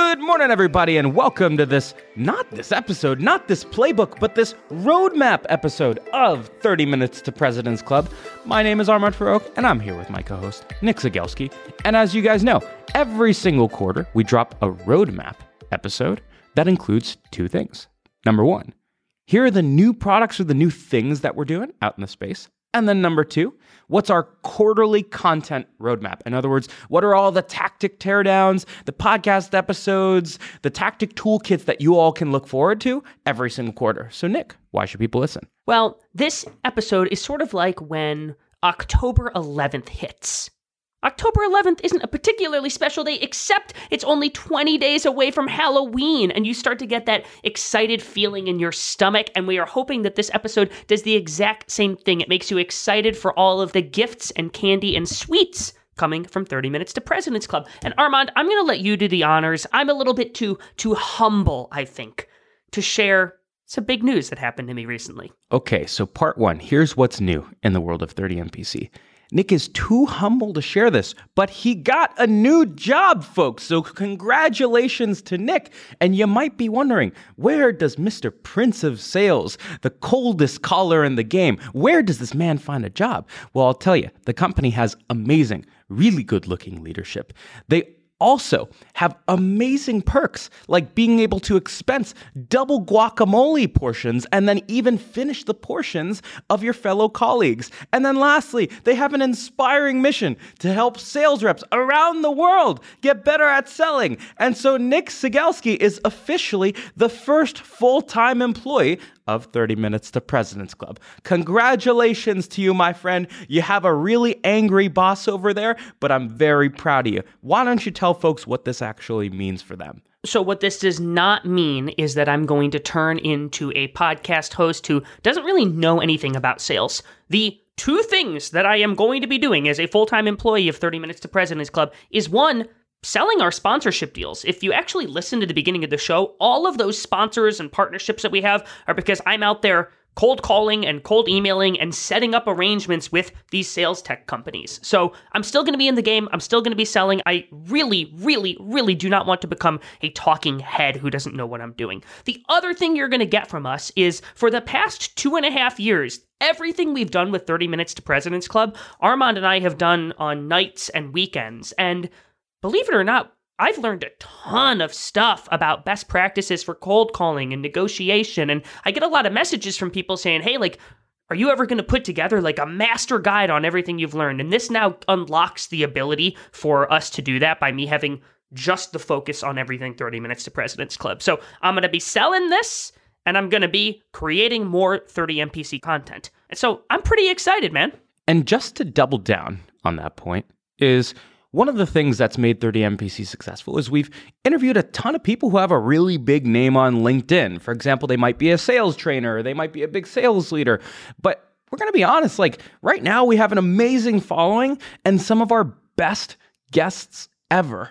Good morning, everybody, and welcome to this, not this episode, not this playbook, but this roadmap episode of 30 Minutes to President's Club. My name is Armand Farrokh, and I'm here with my co host, Nick Cegelski. And as you guys know, every single quarter we drop a roadmap episode that includes two things. Number one, here are the new products or the new things that we're doing out in the space. And then number two, what's our quarterly content roadmap? In other words, what are all the tactic teardowns, the podcast episodes, the tactic toolkits that you all can look forward to every single quarter? So, Nick, why should people listen? Well, this episode is sort of like when October 11th hits. October 11th isn't a particularly special day, except it's only 20 days away from Halloween, and you start to get that excited feeling in your stomach. And we are hoping that this episode does the exact same thing. It makes you excited for all of the gifts and candy and sweets coming from 30 Minutes to President's Club. And Armand, I'm going to let you do the honors. I'm a little bit too too humble, I think, to share some big news that happened to me recently. Okay, so part one here's what's new in the world of 30 MPC. Nick is too humble to share this, but he got a new job, folks. So, congratulations to Nick. And you might be wondering, where does Mr. Prince of Sales, the coldest caller in the game, where does this man find a job? Well, I'll tell you, the company has amazing, really good looking leadership. They also have amazing perks like being able to expense double guacamole portions and then even finish the portions of your fellow colleagues. And then lastly, they have an inspiring mission to help sales reps around the world get better at selling. And so Nick Cegelski is officially the first full-time employee of 30 Minutes to President's Club. Congratulations to you, my friend. You have a really angry boss over there, but I'm very proud of you. Why don't you tell folks what this actually means for them? So, what this does not mean is that I'm going to turn into a podcast host who doesn't really know anything about sales. The two things that I am going to be doing as a full time employee of 30 Minutes to President's Club is one, selling our sponsorship deals. If you actually listen to the beginning of the show, all of those sponsors and partnerships that we have are because I'm out there cold calling and cold emailing and setting up arrangements with these sales tech companies. So I'm still going to be in the game. I'm still going to be selling. I really, really, really do not want to become a talking head who doesn't know what I'm doing. The other thing you're going to get from us is for the past two and a half years, everything we've done with 30 Minutes to President's Club, Armand and I have done on nights and weekends. And believe it or not, I've learned a ton of stuff about best practices for cold calling and negotiation. And I get a lot of messages from people saying, hey, like, are you ever going to put together like a master guide on everything you've learned? And this now unlocks the ability for us to do that by me having just the focus on everything 30 minutes to President's Club. So I'm going to be selling this and I'm going to be creating more 30 MPC content. And so I'm pretty excited, man. And just to double down on that point is one of the things that's made 30MPC successful is we've interviewed a ton of people who have a really big name on LinkedIn. For example, they might be a sales trainer, they might be a big sales leader, but we're going to be honest, like right now we have an amazing following and some of our best guests ever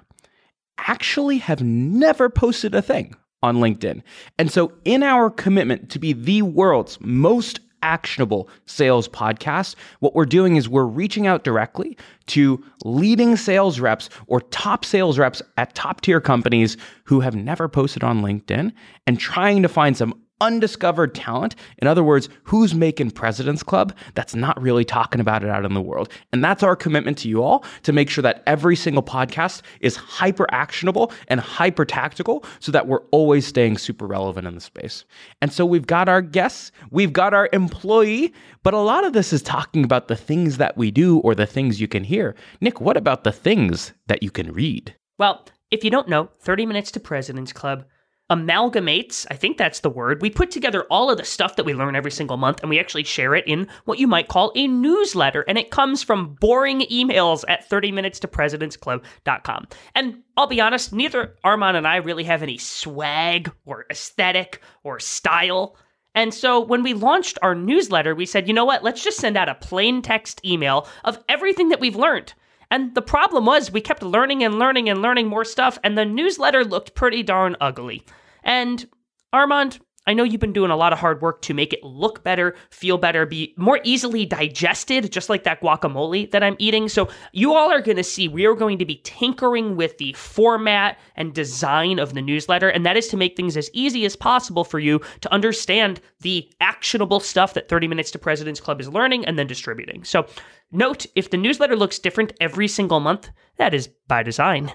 actually have never posted a thing on LinkedIn. And so in our commitment to be the world's most actionable sales podcast, what we're doing is we're reaching out directly to leading sales reps or top sales reps at top tier companies who have never posted on LinkedIn and trying to find some undiscovered talent. In other words, who's making President's Club that's not really talking about it out in the world. And that's our commitment to you all to make sure that every single podcast is hyper actionable and hyper tactical so that we're always staying super relevant in the space. And so we've got our guests, we've got our employee, but a lot of this is talking about the things that we do or the things you can hear. Nick, what about the things that you can read? Well, if you don't know, 30 Minutes to President's Club amalgamates, I think that's the word. We put together all of the stuff that we learn every single month and we actually share it in what you might call a newsletter. And it comes from boring emails at 30minutes-to-presidentsclub.com. And I'll be honest, neither Armand and I really have any swag or aesthetic or style. And so when we launched our newsletter, we said, you know what, let's just send out a plain text email of everything that we've learned. And the problem was we kept learning and learning and learning more stuff, and the newsletter looked pretty darn ugly. And Armand, I know you've been doing a lot of hard work to make it look better, feel better, be more easily digested, just like that guacamole that I'm eating. So, you all are going to see we are going to be tinkering with the format and design of the newsletter, and that is to make things as easy as possible for you to understand the actionable stuff that 30 Minutes to President's Club is learning and then distributing. So, note if the newsletter looks different every single month, that is by design.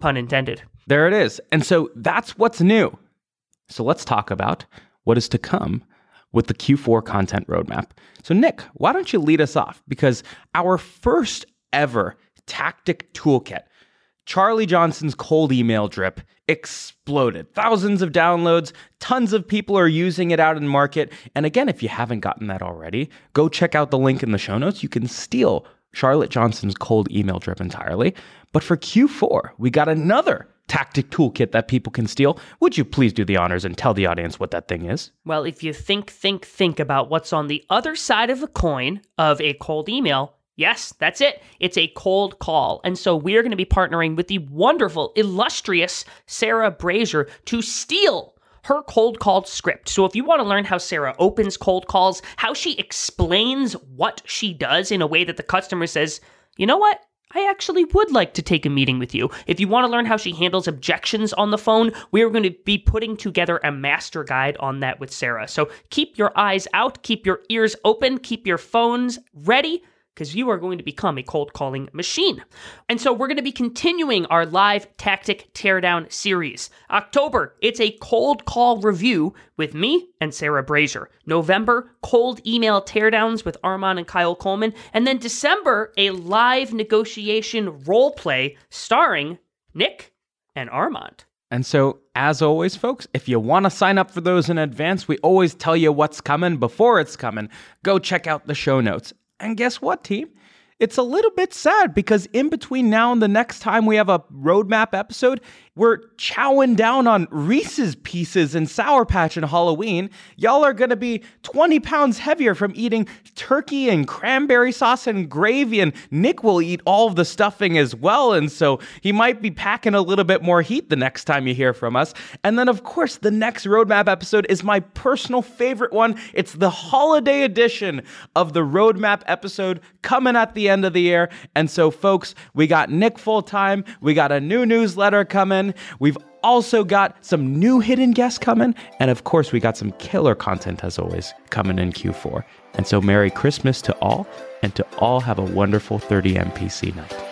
Pun intended. There it is. And so that's what's new. So let's talk about what is to come with the Q4 content roadmap. So, Nick, why don't you lead us off? Because our first ever tactic toolkit, Charlie Johnson's cold email drip, exploded. Thousands of downloads, tons of people are using it out in market. And again, if you haven't gotten that already, go check out the link in the show notes. You can steal Charlotte Johnson's cold email drip entirely. But for Q4, we got another tactic toolkit that people can steal. Would you please do the honors and tell the audience what that thing is? Well, if you think, think, think about what's on the other side of a coin of a cold email, yes, that's it. It's a cold call. And so we are going to be partnering with the wonderful, illustrious Sarah Brazier to steal her cold call script. So if you want to learn how Sarah opens cold calls, how she explains what she does in a way that the customer says, you know what? I actually would like to take a meeting with you. If you want to learn how she handles objections on the phone, we are going to be putting together a master guide on that with Sarah. So keep your eyes out, keep your ears open, keep your phones ready because you are going to become a cold calling machine. And so we're going to be continuing our live tactic teardown series. October, it's a cold call review with me and Sarah Brazier. November, cold email teardowns with Armand and Kyle Coleman. And then December, a live negotiation role play starring Nick and Armand. And so, as always, folks, if you want to sign up for those in advance, we always tell you what's coming before it's coming. Go check out the show notes. And guess what, team? It's a little bit sad because in between now and the next time we have a roadmap episode, we're chowing down on Reese's pieces and Sour Patch and Halloween. Y'all are gonna be 20 pounds heavier from eating turkey and cranberry sauce and gravy, and Nick will eat all of the stuffing as well. And so he might be packing a little bit more heat the next time you hear from us. And then, of course, the next roadmap episode is my personal favorite one. It's the holiday edition of the roadmap episode coming at the end of the year. And so, folks, we got Nick full time, we got a new newsletter coming. We've also got some new hidden guests coming. And of course, we got some killer content, as always, coming in Q4. And so, Merry Christmas to all, and to all have a wonderful 30 MPC night.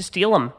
to steal them.